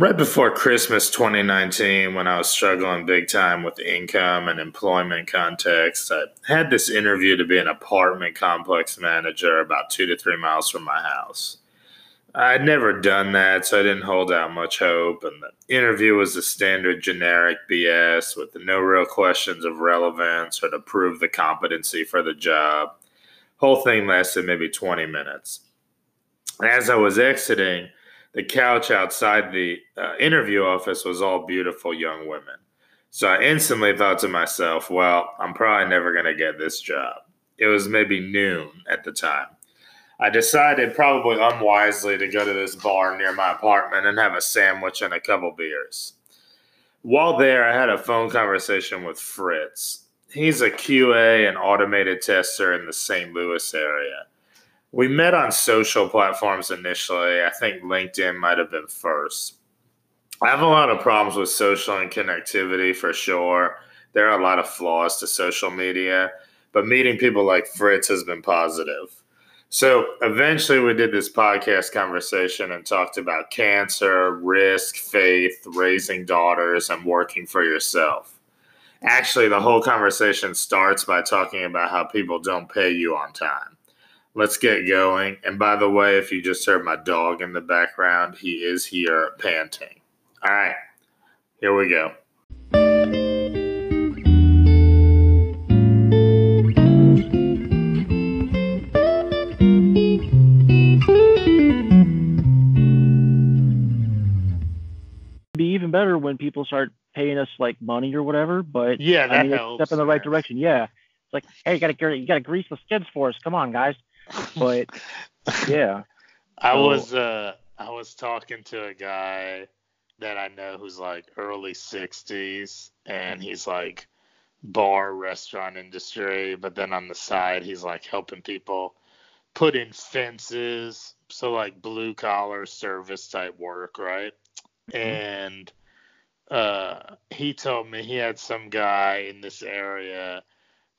Right before Christmas 2019, when I was struggling big time with income and employment context, I had this interview to be an apartment complex manager about two to three miles from my house. I'd never done that, so I didn't hold out much hope. And the interview was the standard generic BS with no real questions of relevance or to prove the competency for the job. Whole thing lasted maybe 20 minutes. As I was exiting, the couch outside the uh, interview office was all beautiful young women. So I instantly thought to myself, well, I'm probably never going to get this job. It was maybe noon at the time. I decided, probably unwisely, to go to this bar near my apartment and have a sandwich and a couple beers. While there, I had a phone conversation with Fritz. He's a QA and automated tester in the St. Louis area. We met on social platforms initially. I think LinkedIn might have been first. I have a lot of problems with social and connectivity for sure. There are a lot of flaws to social media, but meeting people like Fritz has been positive. So eventually, we did this podcast conversation and talked about cancer, risk, faith, raising daughters, and working for yourself. Actually, the whole conversation starts by talking about how people don't pay you on time let's get going. And by the way, if you just heard my dog in the background, he is here panting. All right, here we go. Be even better when people start paying us like money or whatever. But yeah, that I mean, helps. step in the right direction. Yeah, it's like, hey, you gotta you gotta grease the skids for us. Come on, guys. But yeah, I So- was uh I was talking to a guy that I know who's like early 60s and he's like bar restaurant industry but then on the side he's like helping people put in fences so like blue collar service type work right? And uh he told me he had some guy in this area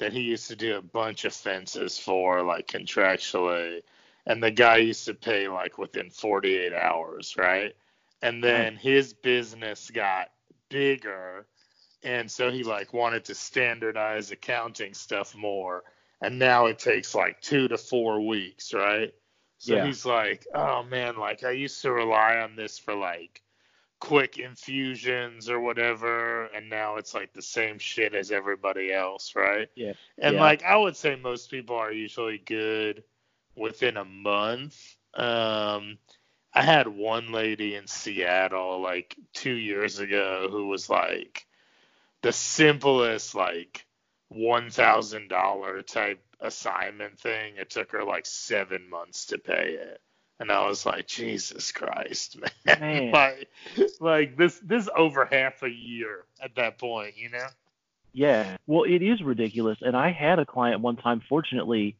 that he used to do a bunch of fences for like contractually and the guy used to pay like within 48 hours, right? And hmm. then his business got bigger, and so he like wanted to standardize accounting stuff more, and now it takes like two to four weeks, right? So Yeah. he's like, oh man, like I used to rely on this for like quick infusions or whatever, and now it's like the same shit as everybody else, right? Yeah. And Yeah. like I would say most people are usually good within a month. Um, I had one lady in Seattle like two years ago who was like the simplest like one thousand dollar type assignment thing. It took her like seven months to pay it. And I was like, Jesus Christ, man. Man. like like this this over half a year at that point, you know? Yeah, well, it is ridiculous. And I had a client one time. Fortunately,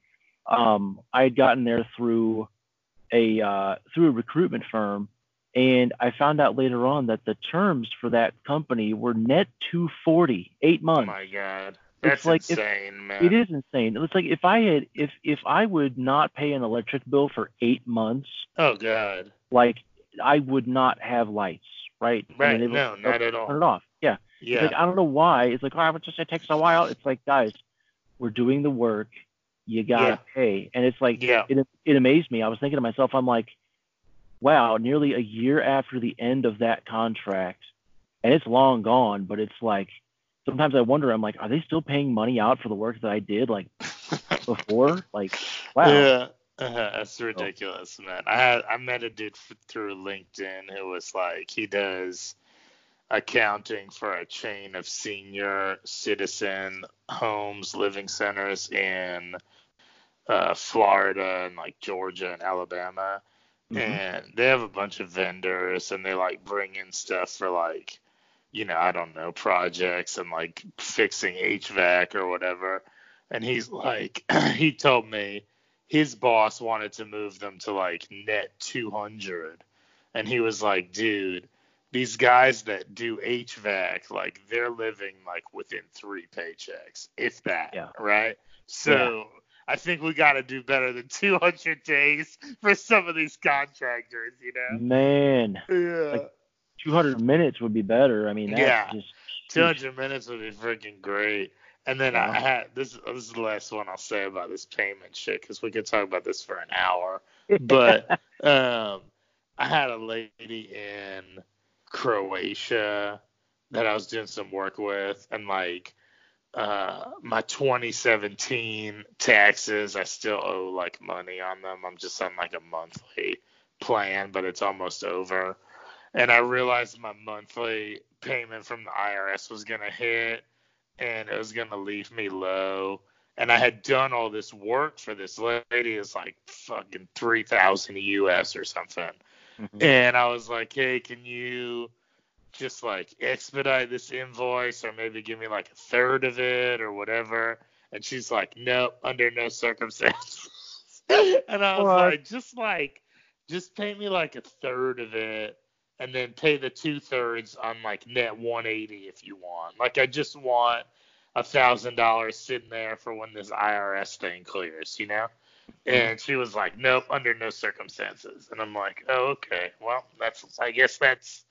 um, I had gotten there through a uh, through a recruitment firm, and I found out later on that the terms for that company were net 240, eight Oh months. my god. That's like if- insane, man. It is insane. It's like if I had if if I would not pay an electric bill for eight months, Oh god. like I would not have lights, right? I Right, mean, no, not at all. Turn it off. Yeah. It's Yeah. like I don't know why. It's like, oh, it just it takes a while. It's like, guys, we're doing the work. You gotta Yeah. pay. And it's like Yeah. it it amazed me. I was thinking to myself, I'm like, wow, nearly a year after the end of that contract, and it's long gone, but it's like sometimes I wonder, I'm like, are they still paying money out for the work that I did like before? Like, wow. Yeah. Uh, that's ridiculous, man. I had I met a dude f- through LinkedIn who was like he does accounting for a chain of senior citizen homes, living centers in uh, Florida and like Georgia and Alabama, Mhm. and they have a bunch of vendors and they like bring in stuff for like you know I don't know projects and like fixing HVAC or whatever. And he's like, he told me his boss wanted to move them to like net 200 and he was like dude these guys that do hvac like they're living like within three paychecks if that Yeah. right? So i think we got to do better than 200 days for some of these contractors you know? Man, yeah. Like, 200 minutes would be better. I mean, that's Yeah. just 200 minutes would be freaking great. And then I had this. This is the last one I'll say about this payment shit because we could talk about this for an hour. But um, I had a lady in Croatia that I was doing some work with, and like uh, my 2017 taxes, I still owe like money on them. I'm just on like a monthly plan, but it's almost over. And I realized my monthly payment from the IRS was gonna hit, and it was gonna leave me low. And I had done all this work for this lady. It's like fucking three thousand US or something. Mhm. And I was like, hey, can you just like expedite this invoice or maybe give me like a third of it or whatever? And she's like, nope, under no circumstances. and I was What? like, just like, just pay me like a third of it and then pay the two thirds on like net 180 if you want. Like, I just want a thousand dollars sitting there for when this IRS thing clears, you know? And she was like, "Nope, under no circumstances." And I'm like, "Oh, okay. Well, that's. I guess that's.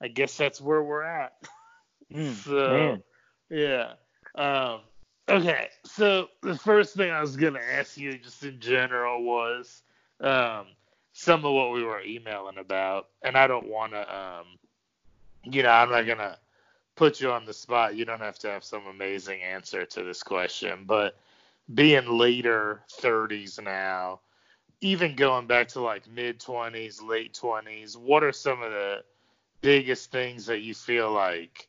I guess that's where we're at." Mm, so, man. yeah. Um. Okay. So the first thing I was gonna ask you, just in general, was um some of what we were emailing about, and I don't want to um, you know, I'm not gonna put you on the spot. You don't have to have some amazing answer to this question, but being later 30s now, even going back to like mid 20s, late 20s, what are some of the biggest things that you feel like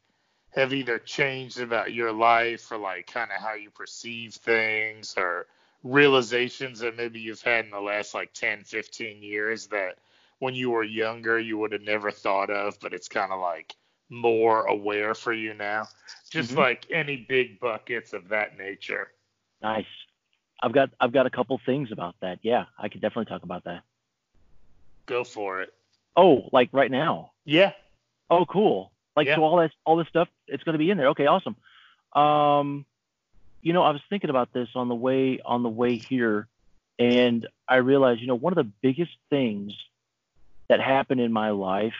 have either changed about your life or like kind of how you perceive things or realizations that maybe you've had in the last like 10, 15 years that when you were younger you would have never thought of, but it's kind of like more aware for you now? Just Mhm. like any big buckets of that nature. Nice. I've got I've got a couple things about that. Yeah, I could definitely talk about that. Go for it. Oh, like right now. Yeah. Oh, cool. Like Yeah. so all that all this stuff it's going to be in there. Okay, awesome. Um you know, I was thinking about this on the way on the way here and I realized, you know, one of the biggest things that happened in my life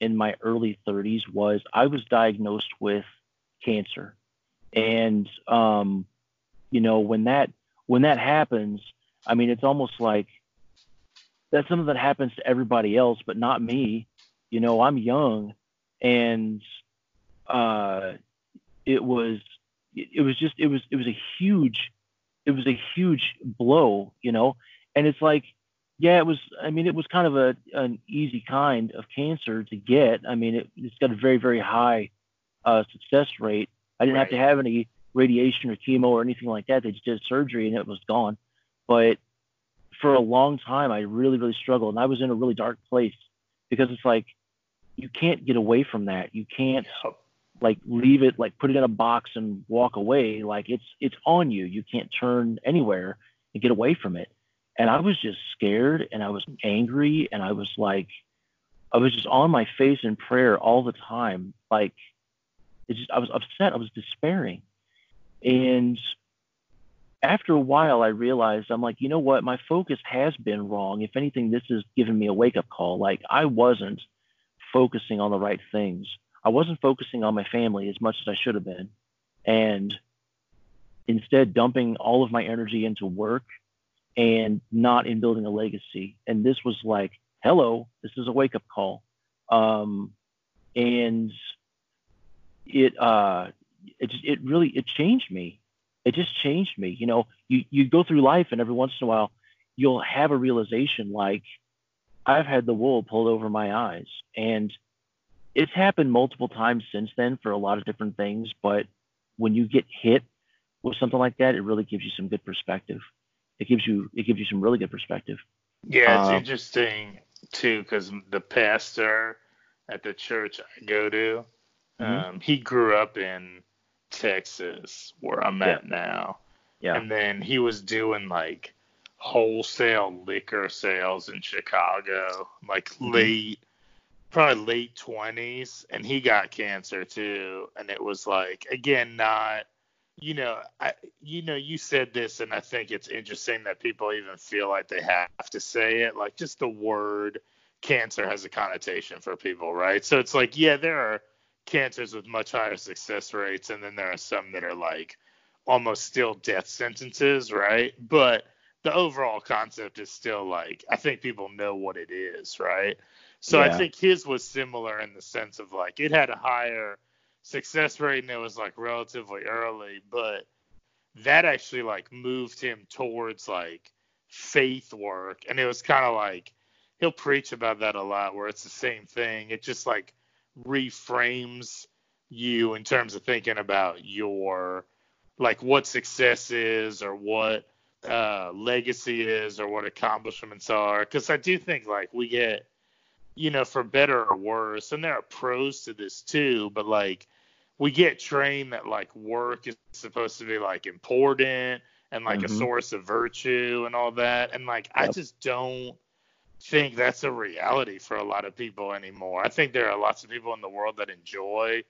in my early 30s was I was diagnosed with cancer. And um you know, when that when that happens, I mean, it's almost like that's something that happens to everybody else, but not me. You know, I'm young, and uh, it was it was just it was it was a huge it was a huge blow. You know, and it's like yeah, it was. I mean, it was kind of a an easy kind of cancer to get. I mean, it, it's got a very very high uh, success rate. I didn't have to have any radiation or chemo or anything like that. They just did surgery and it was gone. But for a long time, I really, really struggled. And I was in a really dark place because it's like, you can't get away from that. You can't like leave it, like put it in a box and walk away. Like it's, it's on you. You can't turn anywhere and get away from it. And I was just scared and I was angry and I was like, I was just on my face in prayer all the time. Like, it just, I was upset. I was despairing. And after a while, I realized I'm like, you know what? My focus has been wrong. If anything, this has given me a wake up call. Like, I wasn't focusing on the right things. I wasn't focusing on my family as much as I should have been. And instead, dumping all of my energy into work and not in building a legacy. And this was like, hello, this is a wake up call. Um, and it, uh, it it really, it changed me it just changed me. You know, you, you go through life and every once in a while you'll have a realization like I've had the wool pulled over my eyes. And it's happened multiple times since then for a lot of different things. But when you get hit with something like that, it really gives you some good perspective. It gives you it gives you some really good perspective. Yeah, it's Um, interesting too because the pastor at the church I go to, Mhm. um, he grew up in Texas, where I'm Yeah. at now, Yeah. and then he was doing like wholesale liquor sales in Chicago, like Mm-hmm. late, probably late twenties, and he got cancer too, and it was like again not. You know, I you know you said this, and I think it's interesting that people even feel like they have to say it. Like just the word cancer has a connotation for people, right? So it's like, yeah, there are cancers with much higher success rates, and then there are some that are like almost still death sentences, right? But the overall concept is still like I think people know what it is, right? So yeah. I think his was similar in the sense of like it had a higher success rate and it was like relatively early, but that actually like moved him towards like faith work and it was kind of like he'll preach about that a lot where it's the same thing. It just like reframes you in terms of thinking about your like what success is or what uh, legacy is or what accomplishments are because i do think like we get you know for better or worse and there are pros to this too but like we get trained that like work is supposed to be like important and like mm-hmm. a source of virtue and all that and like yep. i just don't think that's a reality for a lot of people anymore i think there are lots of people in the world that enjoy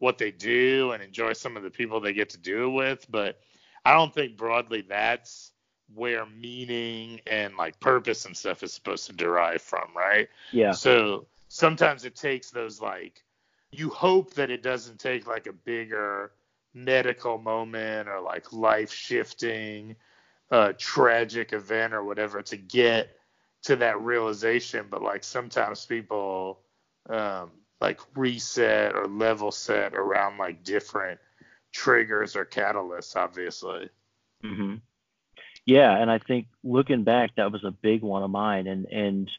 what they do and enjoy some of the people they get to do it with. But I don't think broadly that's where meaning and like purpose and stuff is supposed to derive from, right? Yeah. So sometimes it takes those like you hope that it doesn't take like a bigger medical moment or like life shifting uh, tragic event or whatever to get to that realization but like sometimes people um, like reset or level set around like different triggers or catalysts, obviously. hmm Yeah, and I think looking back, that was a big one of mine. And and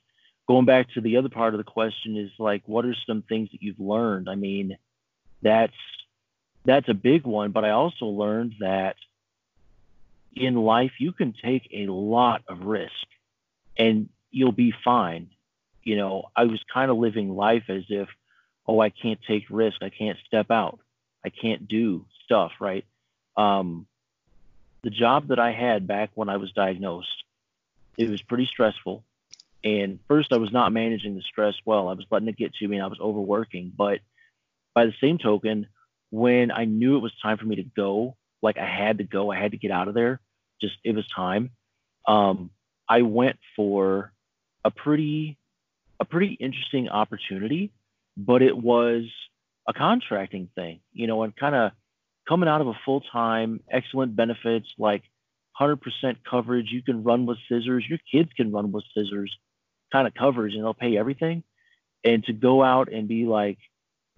going back to the other part of the question is like, what are some things that you've learned? I mean, that's that's a big one. But I also learned that in life you can take a lot of risk, and you'll be fine. You know, I was kind of living life as if oh, I can't take risk. I can't step out. I can't do stuff, right? Um, the job that I had back when I was diagnosed, it was pretty stressful. And first, I was not managing the stress well. I was letting it get to me and I was overworking. But by the same token, when I knew it was time for me to go, like I had to go, I had to get out of there, just it was time. Um, I went for a pretty, a pretty interesting opportunity but it was a contracting thing, you know, and kind of coming out of a full time, excellent benefits, like 100% coverage. You can run with scissors. Your kids can run with scissors kind of coverage and they'll pay everything. And to go out and be like,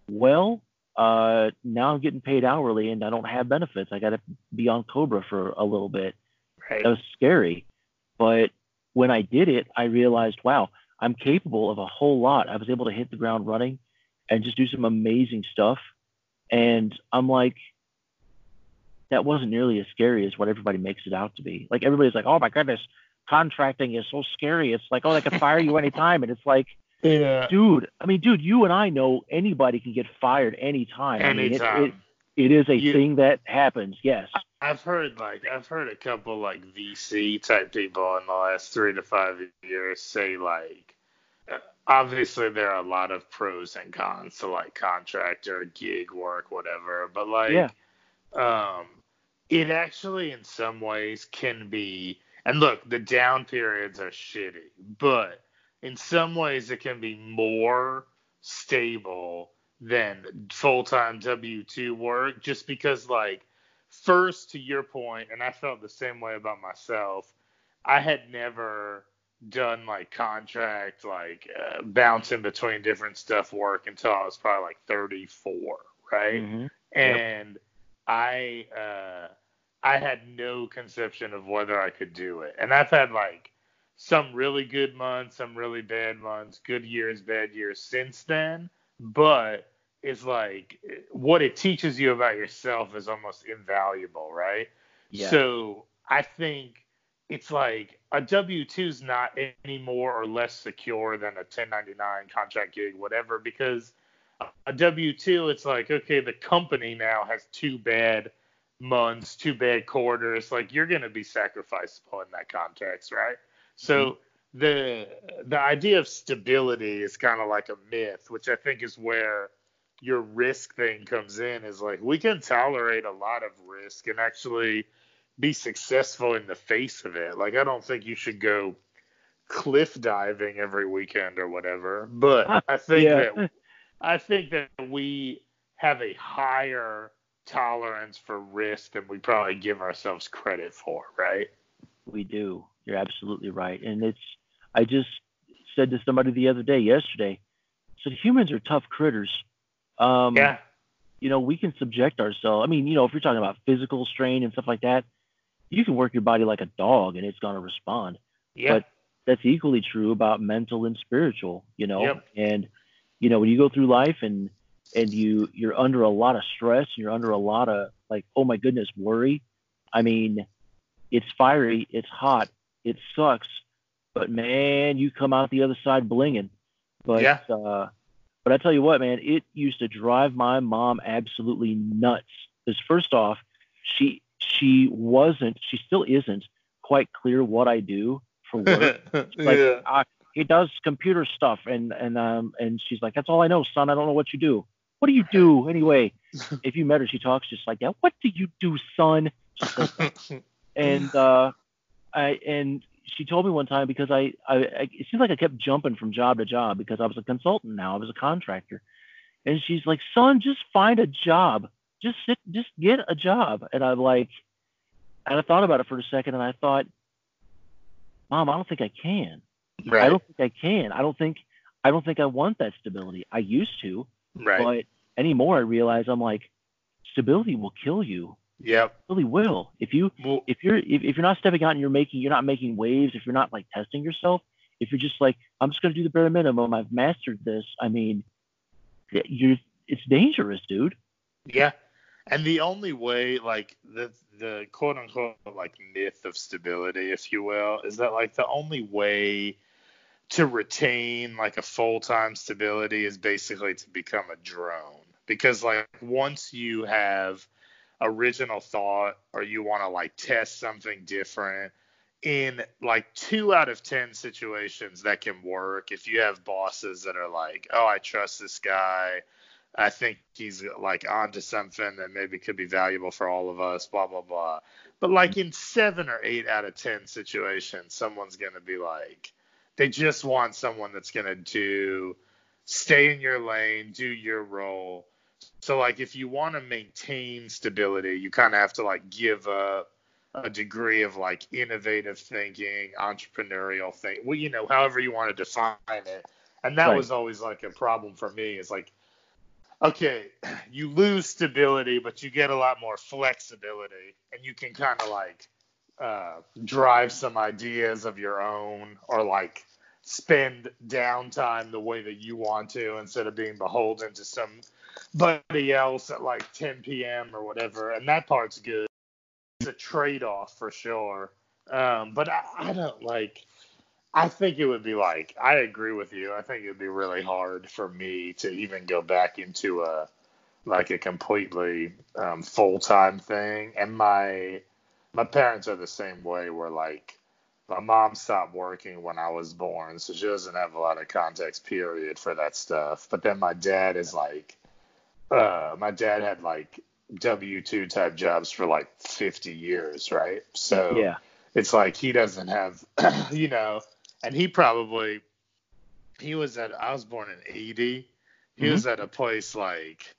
well, uh, now I'm getting paid hourly and I don't have benefits. I got to be on Cobra for a little bit. Right. That was scary. But when I did it, I realized, wow, I'm capable of a whole lot. I was able to hit the ground running and just do some amazing stuff. And I'm like, that wasn't nearly as scary as what everybody makes it out to be. Like everybody's like, oh my goodness, contracting is so scary. It's like, oh, they can fire you anytime. And it's like, yeah. dude, I mean, dude, you and I know anybody can get fired anytime. Anytime. I mean, it, it, it is a you, thing that happens. Yes. I've heard like I've heard a couple like VC type people in the last three to five years say like obviously there are a lot of pros and cons to like contractor gig work whatever but like yeah. um it actually in some ways can be and look the down periods are shitty but in some ways it can be more stable than full-time w2 work just because like first to your point and i felt the same way about myself i had never done like contract like uh, bouncing between different stuff work until I was probably like 34, right? Mm-hmm. And yep. I uh I had no conception of whether I could do it. And I've had like some really good months, some really bad months, good years, bad years since then, but it's like what it teaches you about yourself is almost invaluable, right? Yeah. So I think it's like a W two is not any more or less secure than a 1099 contract gig, whatever, because a W two, it's like okay, the company now has two bad months, two bad quarters. Like you're gonna be sacrificable in that context, right? So mm-hmm. the the idea of stability is kind of like a myth, which I think is where your risk thing comes in. Is like we can tolerate a lot of risk and actually be successful in the face of it. Like I don't think you should go cliff diving every weekend or whatever. But I think Yeah. that I think that we have a higher tolerance for risk than we probably give ourselves credit for, right? We do. You're absolutely right. And it's, I just said to somebody the other day, yesterday, I said humans are tough critters. Um, Yeah. You know, we can subject ourselves. I mean, you know, if you're talking about physical strain and stuff like that, you can work your body like a dog and it's going to respond. Yeah. But that's equally true about mental and spiritual, you know. Yep. And you know, when you go through life and and you you're under a lot of stress, and you're under a lot of like, oh my goodness, worry. I mean, it's fiery, it's hot, it sucks, but man, you come out the other side blinging. But Yeah. uh, but I tell you what, man, it used to drive my mom absolutely nuts. Because first off, she she wasn't, she still isn't quite clear what I do for work like yeah. uh, he does computer stuff and and um and she's like that's all i know son i don't know what you do what do you do anyway? If you met her she talks just like that. What do you do son? She says that. and uh i and she told me one time because I, I I it seems like i kept jumping from job to job because i was a consultant now. I was a contractor. And she's like son just find a job. Just sit just get a job. And i'm like and i thought about it for a second and i thought mom i don't think i can. I don't think I can. I don't think I don't think I want that stability. I used to, Right. Anymore I realize I'm like stability will kill you. Yeah. Really will. If you Well, if you're if, if you're not stepping out and you're making you're not making waves, if you're not like testing yourself, if you're just like I'm just gonna do the bare minimum, I've mastered this. I mean, you it's dangerous, dude. Yeah. And the only way, like the the quote unquote like myth of stability, if you will, is that like the only way to retain like a full time stability is basically to become a drone. Because like once you have original thought or you want to like test something different in like two out of ten situations that can work if you have bosses that are like oh i trust this guy I think he's like onto something that maybe could be valuable for all of us, blah blah blah. But like in seven or eight out of ten situations, someone's gonna be like, they just want someone that's gonna do, stay in your lane, do your role. So like if you want to maintain stability, you kind of have to like give up a degree of like innovative thinking, entrepreneurial thing. Well, you know, however you want to define it. And that Right. was always like a problem for me. Is like okay, you lose stability, but you get a lot more flexibility, and you can kind of like uh, drive some ideas of your own, or like spend downtime the way that you want to instead of being beholden to somebody else at like 10 p.m. or whatever. And that part's good. It's a trade-off for sure. Um, but I, I don't like. I think it would be like I agree with you. I think it would be really hard for me to even go back into a like a completely um, full time thing. And my my parents are the same way. Where like my mom stopped working when I was born, so she doesn't have a lot of context period for that stuff. But then my dad is like, uh, my dad had like W two type jobs for like 50 years, right? So Yeah. it's like he doesn't have you know and he probably he was at i was born in 80 he was at a place like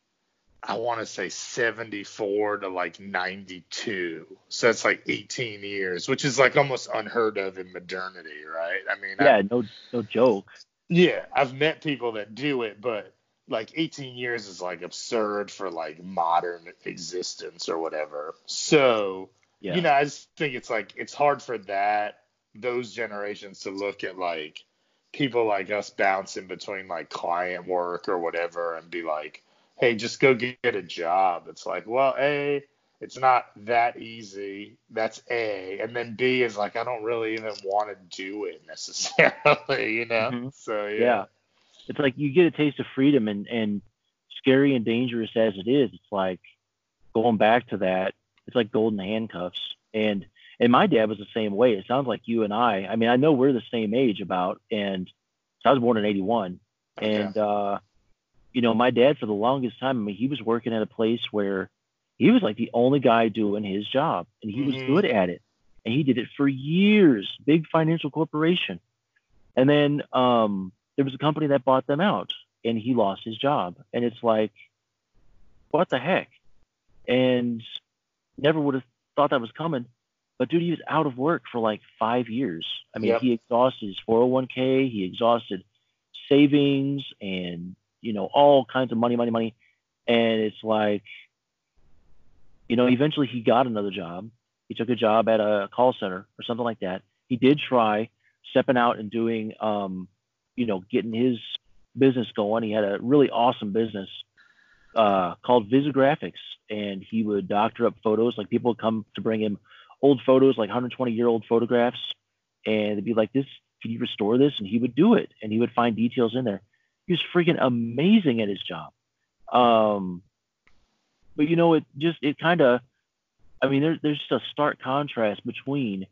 i want to say 74 to like 92 so it's like 18 years which is like almost unheard of in modernity right i mean I- Yeah, no no joke. yeah, I've met people that do it, but like 18 years is like absurd for like modern existence or whatever. So, Yeah. you know, I just think it's like it's hard for that those generations to look at like people like us bouncing between like client work or whatever and be like, "Hey, just go get a job." It's like, well, A, it's not that easy. That's A. And then B is like I don't really even want to do it necessarily, you know? Mhm. So, yeah. yeah. It's like you get a taste of freedom and, and scary and dangerous as it is, it's like going back to that, it's like golden handcuffs. And and my dad was the same way. It sounds like you and I. I mean, I know we're the same age about and so I was born in eighty one. And uh you know, my dad for the longest time, I mean, he was working at a place where he was like the only guy doing his job and he was Mhm. good at it. And he did it for years, big financial corporation. And then um, there was a company that bought them out, and he lost his job. And it's like, what the heck? And never would have thought that was coming. But dude, he was out of work for like five years. I mean, Yep. he exhausted his 401k, he exhausted savings, and you know all kinds of money, money, money. And it's like, you know, eventually he got another job. He took a job at a call center or something like that. He did try stepping out and doing, um, you know, getting his business going. He had a really awesome business uh, called Visigraphics, and he would doctor up photos. Like people would come to bring him old photos, like 120 year old photographs, and they'd be like, "This, can you restore this?" And he would do it, and he would find details in there. He was freaking amazing at his job. Um, but you know, it just it kind of, I mean, there, there's just a stark contrast between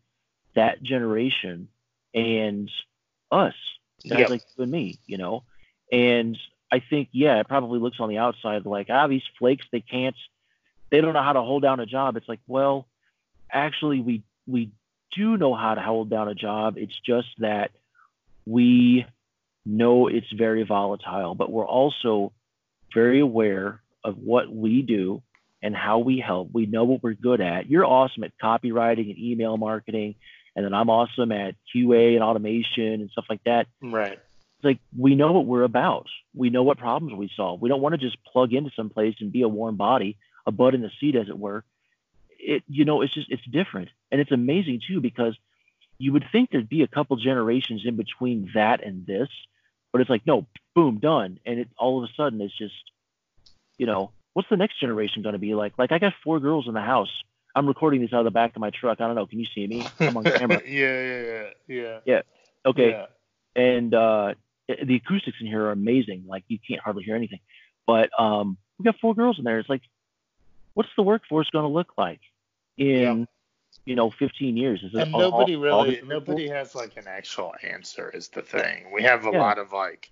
that generation and us, guys Yep. like you and me, you know. And I think, yeah, it probably looks on the outside like, ah, these flakes, they can't, they don't know how to hold down a job. It's like, well, actually, we we do know how to hold down a job. It's just that we know it's very volatile, but we're also very aware of what we do and how we help. We know what we're good at. You're awesome at copywriting and email marketing, and then I'm awesome at QA and automation and stuff like that. Right. It's like we know what we're about. We know what problems we solve. We don't want to just plug into some place and be a warm body, a butt in the seat, as it were. It, you know, it's just it's different, and it's amazing too because you would think there'd be a couple generations in between that and this, but it's like no, boom, done, and it all of a sudden it's just, you know, what's the next generation going to be like? Like I got four girls in the house. I'm recording this out of the back of my truck. I don't know. Can you see me? I'm on camera. yeah, yeah, yeah. Okay Yeah. and uh, the acoustics in here are amazing. Like you can't hardly hear anything. But um, we got four girls in there. It's like, what's the workforce going to look like in, you know, 15 years? Is and nobody all- all really nobody has like an actual answer is the thing. We have a Yeah. lot of like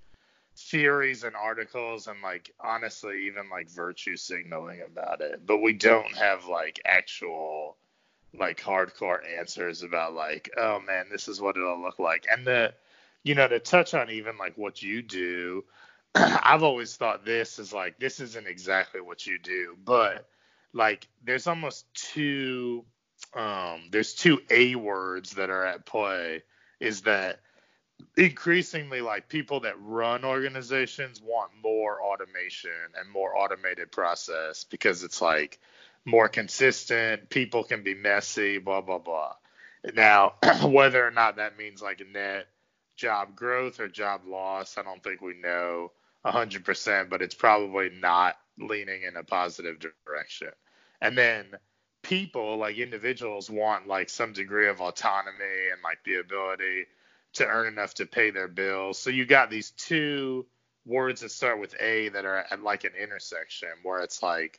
theories and articles and like honestly even like virtue signaling about it. But we don't have like actual like hardcore answers about like oh man this is what it'll look like. And the you know to touch on even like what you do i've always thought this is like this isn't exactly what you do. But like there's almost two um, there's two A words that are at play. Is that increasingly like people that run organizations want more automation and more automated process because it's like more consistent. People can be messy, blah blah blah. Now, whether or not that means like net job growth or job loss, I don't think we know 100%, but it's probably not leaning in a positive direction. And then people like individuals want like some degree of autonomy and like the ability to earn enough to pay their bills. So you got these two words that start with A that are at like an intersection where it's like,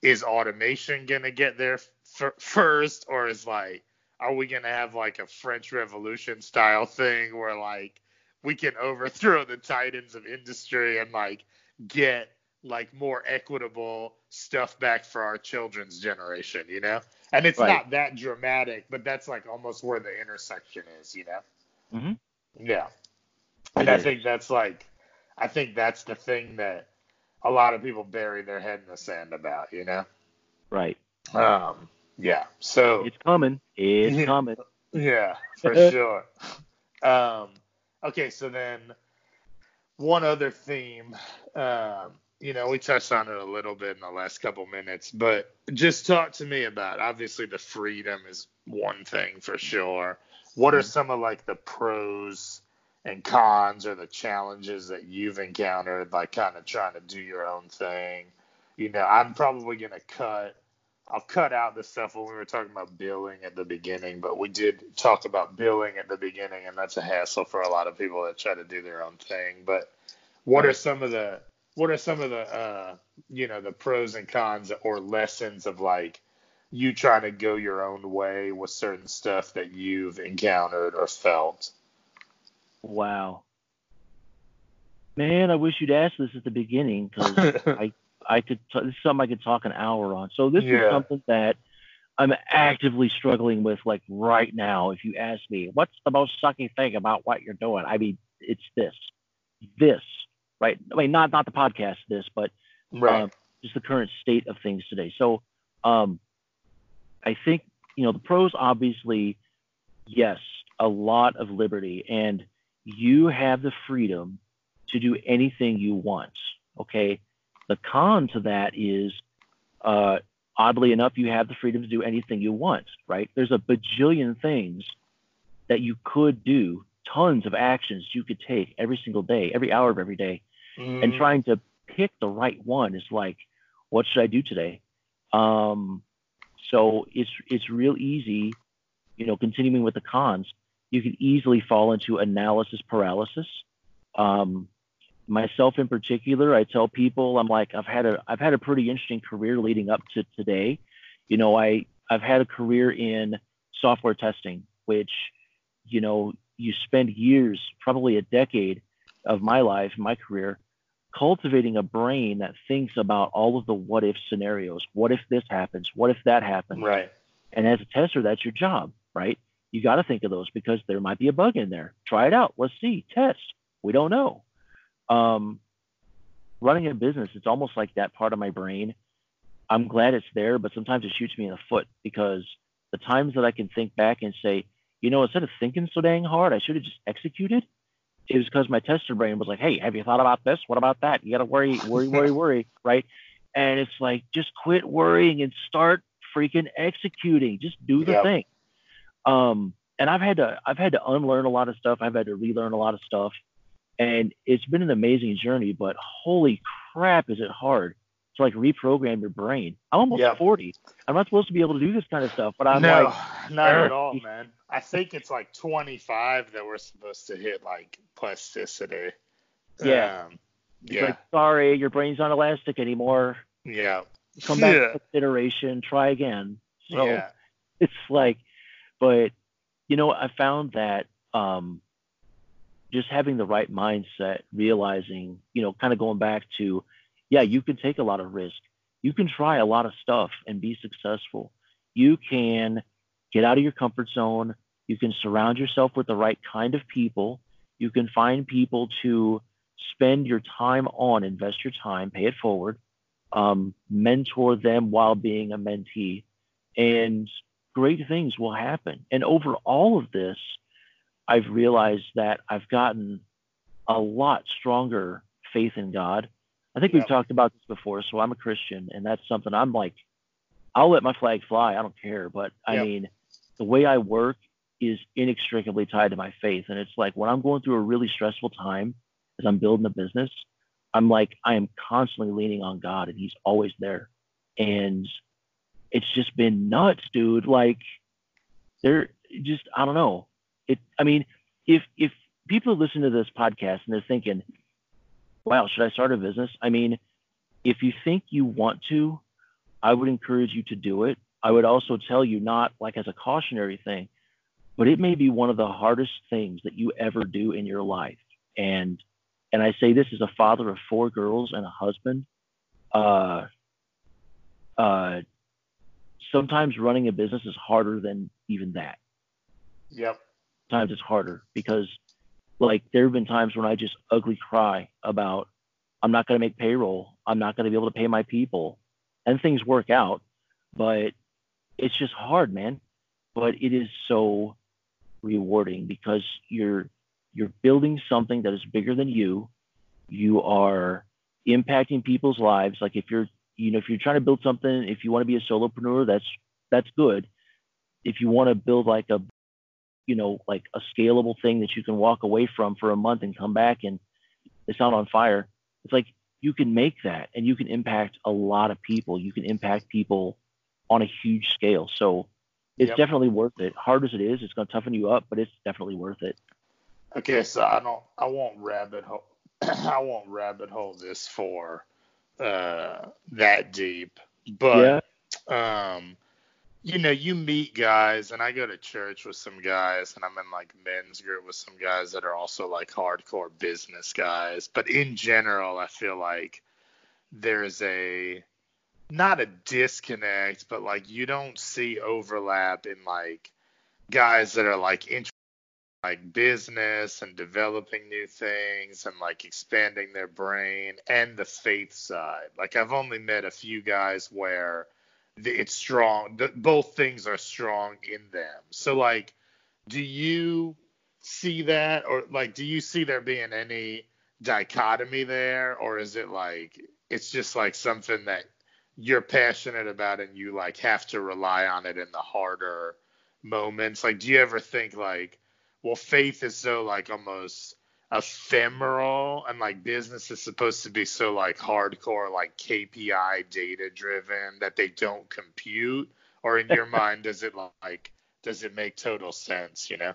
is automation gonna get there f- first, or is like, are we gonna have like a French Revolution style thing where like we can overthrow the titans of industry and like get like more equitable stuff back for our children's generation, you know? And it's Right. not that dramatic, but that's like almost where the intersection is, you know? Mhm. Yeah. And I think that's like, I think that's the thing that a lot of people bury their head in the sand about, you know? Right. Um, yeah. So, It's coming. It's coming. yeah, for sure. Um, okay, so then one other theme, um, you know, we touched on it a little bit in the last couple minutes, but just talk to me about obviously the freedom is one thing for sure. What are mm-hmm. some of like the pros and cons or the challenges that you've encountered, like kind of trying to do your own thing? You know, I'm probably gonna cut I'll cut out the stuff when we were talking about billing at the beginning, but we did talk about billing at the beginning, and that's a hassle for a lot of people that try to do their own thing. But what are some of the what are some of the uh, you know the pros and cons or lessons of like you trying to go your own way with certain stuff that you've encountered or felt? Wow. Man, I wish you'd asked this at the beginning because I I could. T- this is something I could talk an hour on. So this Yeah. is something that I'm actively struggling with like right now. If you ask me, what's the most sucky thing about what you're doing? I mean, it's this, this, right? I mean, not not the podcast, this, but Right. um, just the current state of things today. So, um, I think you know the pros obviously, yes, a lot of liberty, and you have the freedom to do anything you want. Okay. The con to that is, uh, oddly enough, you have the freedom to do anything you want. Right? There's a bajillion things that you could do, tons of actions you could take every single day, every hour of every day and Mhm. trying to pick the right one is like, what should I do today? Um, so it's it's real easy, you know, continuing with the cons, you can easily fall into analysis paralysis. Um, myself in particular, I tell people I'm like I've had a I've had a pretty interesting career leading up to today. You know, I I've had a career in software testing, which you know you spend years, probably a decade of my life, my career, cultivating a brain that thinks about all of the what if scenarios. What if this happens? What if that happens? Right. And as a tester, that's your job, right? You got to think of those because there might be a bug in there. Try it out. Let's see. Test. We don't know. Um, running a business, it's almost like that part of my brain. I'm glad it's there, but sometimes it shoots me in the foot because the times that I can think back and say, you know, instead of thinking so dang hard, I should have just executed. It was because my tester brain was like, hey, have you thought about this? What about that? You got to worry, worry, worry, worry, right? And it's like, just quit worrying and start freaking executing. Just do the Yep. thing. Um, and I've had to, I've had to unlearn a lot of stuff. I've had to relearn a lot of stuff, and it's been an amazing journey. But holy crap, is it hard to like reprogram your brain? I'm almost Yep. 40. I'm not supposed to be able to do this kind of stuff, but I'm no, like, not at all, man. I think it's like 25 that we're supposed to hit like plasticity. Yeah. Um, yeah. like, sorry, your brain's not elastic anymore. yeah. Come back Yeah. to iteration, try again. So yeah. it's like, but you know, I found that um, just having the right mindset, realizing, you know, kind of going back to, yeah, you can take a lot of risk. You can try a lot of stuff and be successful. You can get out of your comfort zone. You can surround yourself with the right kind of people. You can find people to spend your time on, invest your time, pay it forward, um, mentor them while being a mentee, and great things will happen. And over all of this, I've realized that I've gotten a lot stronger faith in God. I think Yep. we've talked about this before. So I'm a Christian, and that's something I'm like, I'll let my flag fly. I don't care. But I mean, the way I work is inextricably tied to my faith. And it's like when I'm going through a really stressful time as I'm building a business, I'm like, I am constantly leaning on God, and He's always there. And it's just been nuts, dude. Like, they're just, I don't know. It, I mean, if if people listen to this podcast and they're thinking, wow, should I start a business? I mean, if you think you want to, I would encourage you to do it. I would also tell you not like as a cautionary thing, but it may be one of the hardest things that you ever do in your life. And and I say this as a father of four girls and a husband. Uh, uh, sometimes running a business is harder than even that. Yep. Times it's harder because, like, there have been times when I just ugly cry about I'm not going to make payroll, I'm not going to be able to pay my people, and things work out, but it's just hard, man. But it is so rewarding because you're you're building something that is bigger than you. You are impacting people's lives. Like if you're you know if you're trying to build something, if you want to be a solopreneur, that's that's good. If you want to build like a you know like a scalable thing that you can walk away from for a month and come back and it's not on fire, it's like you can make that and you can impact a lot of people. You can impact people on a huge scale. So it's Yep. definitely worth it. Hard as it is, it's going to toughen you up, but it's definitely worth it. Okay, so I don't. I won't rabbit hole. I won't rabbit hole this for uh, that deep. But um, you know, you meet guys, and I go to church with some guys, and I'm in like men's group with some guys that are also like hardcore business guys. But in general, I feel like there's a not a disconnect, but like you don't see overlap in like guys that are like interested in like business and developing new things and like expanding their brain and the faith side. Like I've only met a few guys where it's strong. Both things are strong in them. So like, do you see that, or like, do you see there being any dichotomy there, or is it like it's just like something that you're passionate about and you like have to rely on it in the harder moments? Like, do you ever think like, well, faith is so like almost ephemeral and like business is supposed to be so like hardcore like KPI data driven that they don't compute? Or in your mind does it like does it make total sense you know?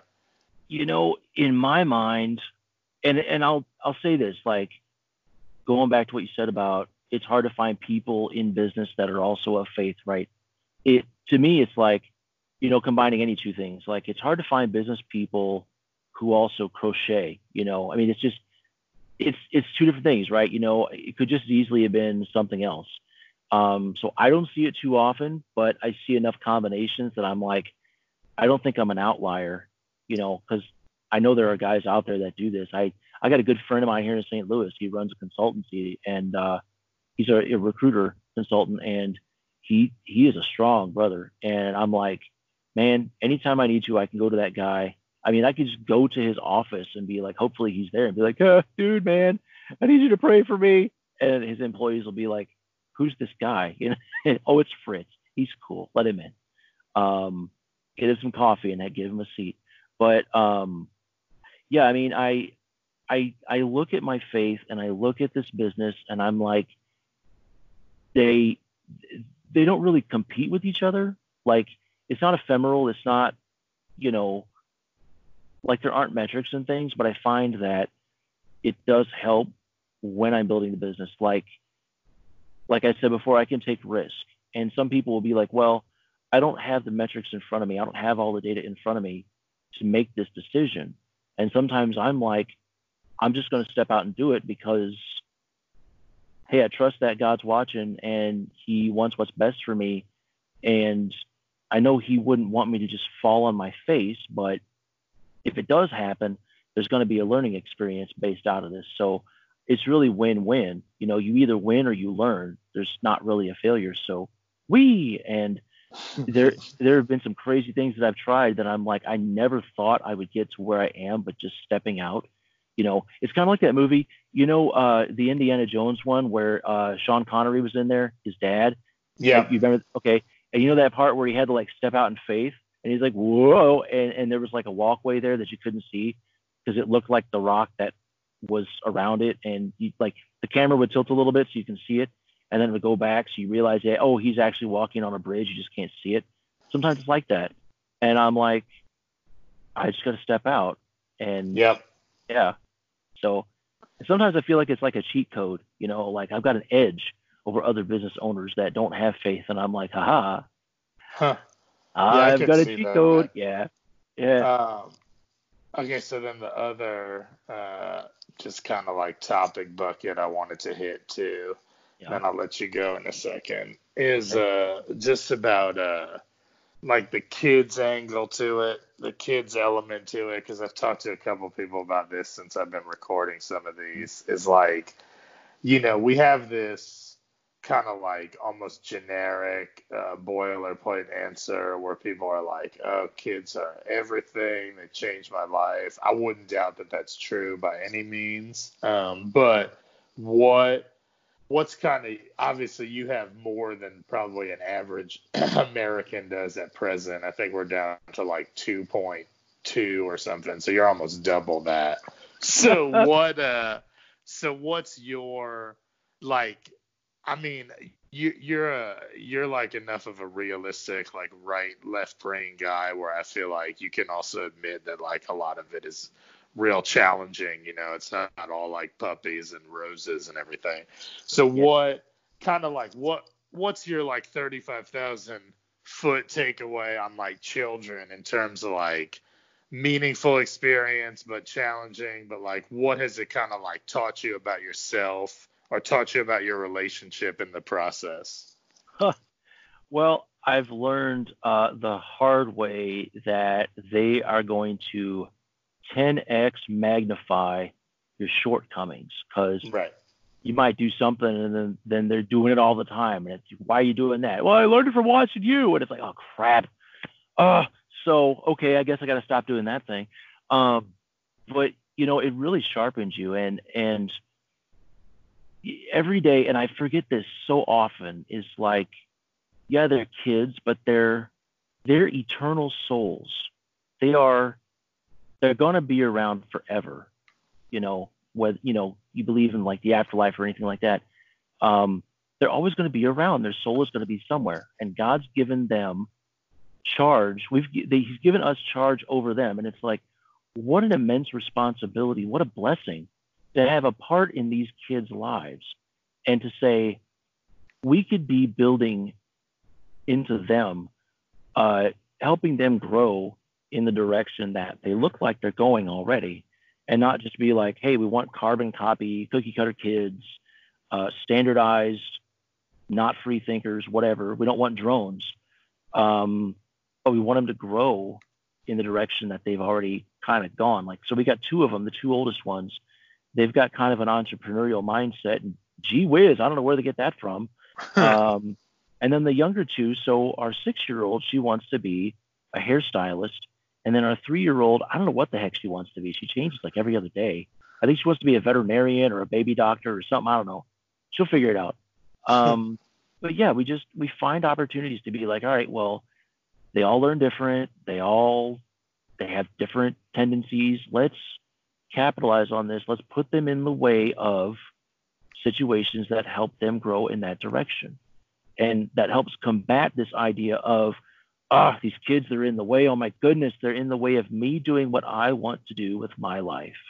You know in my mind and and I'll I'll say this like going back to what you said about it's hard to find people in business that are also of faith right? It to me it's like you know combining any two things. Like it's hard to find business people who also crochet. You know, I mean, it's just it's it's two different things, right? You know, it could just easily have been something else. Um, so I don't see it too often, but I see enough combinations that I'm like, I don't think I'm an outlier, you know, because I know there are guys out there that do this. I I got a good friend of mine here in St. Louis. He runs a consultancy and uh, he's a, a recruiter consultant, and he he is a strong brother. And I'm like, man, anytime I need to, I can go to that guy I mean, I could just go to his office and be like, hopefully he's there and be like, oh, dude, man, I need you to pray for me. And his employees will be like, who's this guy? You know, oh, it's Fritz. He's cool. Let him in. Um, get him some coffee and give him a seat. But um, yeah, I mean, I, I, I look at my faith and I look at this business and I'm like, they, they don't really compete with each other. Like, it's not ephemeral. It's not, you know, like there aren't metrics and things, but I find that it does help when I'm building the business. Like, like I said before, I can take risk. And some people will be like, well, I don't have the metrics in front of me. I don't have all the data in front of me to make this decision. And sometimes I'm like, I'm just going to step out and do it because, hey, I trust that God's watching and He wants what's best for me. And I know He wouldn't want me to just fall on my face, but if it does happen, there's going to be a learning experience based out of this. So it's really win-win. You know, you either win or you learn. There's not really a failure. So we and there there have been some crazy things that I've tried that I'm like I never thought I would get to where I am, but just stepping out. You know, it's kind of like that movie. You know, uh, the Indiana Jones one where uh, Sean Connery was in there, his dad. Yeah. Like, you remember? Okay. And you know that part where he had to like step out in faith and he's like, whoa, and, and there was like a walkway there that you couldn't see because it looked like the rock that was around it, and you, like the camera would tilt a little bit so you can see it, and then it would go back so you realize, yeah, oh, he's actually walking on a bridge, you just can't see it. Sometimes it's like that, and I'm like, I just got to step out, and yep, yeah. So sometimes I feel like it's like a cheat code, you know, like I've got an edge over other business owners that don't have faith, and I'm like, haha. Huh. I've got a cheat code. Yeah. Yeah. Um, okay, so then the other uh, just kind of like topic bucket I wanted to hit too, yeah. then I'll let you go in a second, is uh, just about uh, like the kids angle to it, the kids element to it, because I've talked to a couple people about this since I've been recording some of these, is like, you know, we have this kind of like almost generic uh, boilerplate answer where people are like, "Oh, kids are everything. They changed my life." I wouldn't doubt that that's true by any means. Um, but what what's kind of obviously you have more than probably an average American does at present. I think we're down to like 2.2 or something. So you're almost double that. So what uh so what's your like I mean, you you're a you're like enough of a realistic like right left brain guy where I feel like you can also admit that like a lot of it is real challenging. You know, it's not, not all like puppies and roses and everything. So yeah. what kind of like what what's your like thirty five thousand foot takeaway on like children in terms of like meaningful experience but challenging but like what has it kind of like taught you about yourself or taught you about your relationship in the process? well, I've learned uh, the hard way that they are going to 10x magnify your shortcomings because Right. you might do something and then then they're doing it all the time and it's why are you doing that? Well, I learned it from watching you and it's like oh crap. Uh so okay, I guess I got to stop doing that thing. Um, but you know, it really sharpens you and and every day and I forget this so often is like yeah, they're kids, but they're they're eternal souls. They are they're going to be around forever. You know, whether you know you believe in like the afterlife or anything like that. Um, they're always going to be around. Their soul is going to be somewhere, and God's given them charge. We've they, He's given us charge over them, and it's like what an immense responsibility. What a blessing to have a part in these kids' lives, and to say we could be building into them, uh, helping them grow in the direction that they look like they're going already, and not just be like, hey, we want carbon copy, cookie cutter kids, uh, standardized, not free thinkers, whatever. We don't want drones, um, but we want them to grow in the direction that they've already kind of gone. Like, so we got two of them, the two oldest ones. They've got kind of an entrepreneurial mindset, and gee whiz, I don't know where they get that from. um, and then the younger two, so our six year old, she wants to be a hairstylist. And then our three year old, I don't know what the heck she wants to be. She changes like every other day. I think she wants to be a veterinarian or a baby doctor or something. I don't know. She'll figure it out. Um, but yeah, we just we find opportunities to be like, all right, well, they all learn different. They all they have different tendencies. Let's capitalize on this. Let's put them in the way of situations that help them grow in that direction. And that helps combat this idea of ah these kids they're in the way. Oh my goodness they're in the way of me doing what i want to do with my life.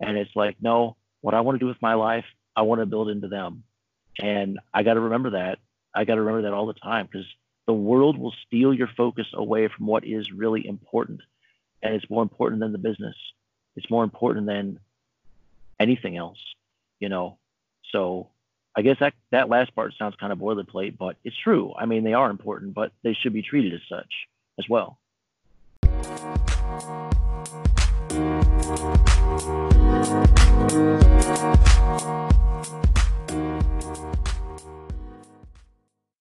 And it's like no what i want to do with my life i want to build into them. And i got to remember that. I got to remember that all the time because the world will steal your focus away from what is really important. And it's more important than the business it's more important than anything else you know so I guess that that last part sounds kind of boilerplate, but it's true. I mean, they are important, but they should be treated as such as well.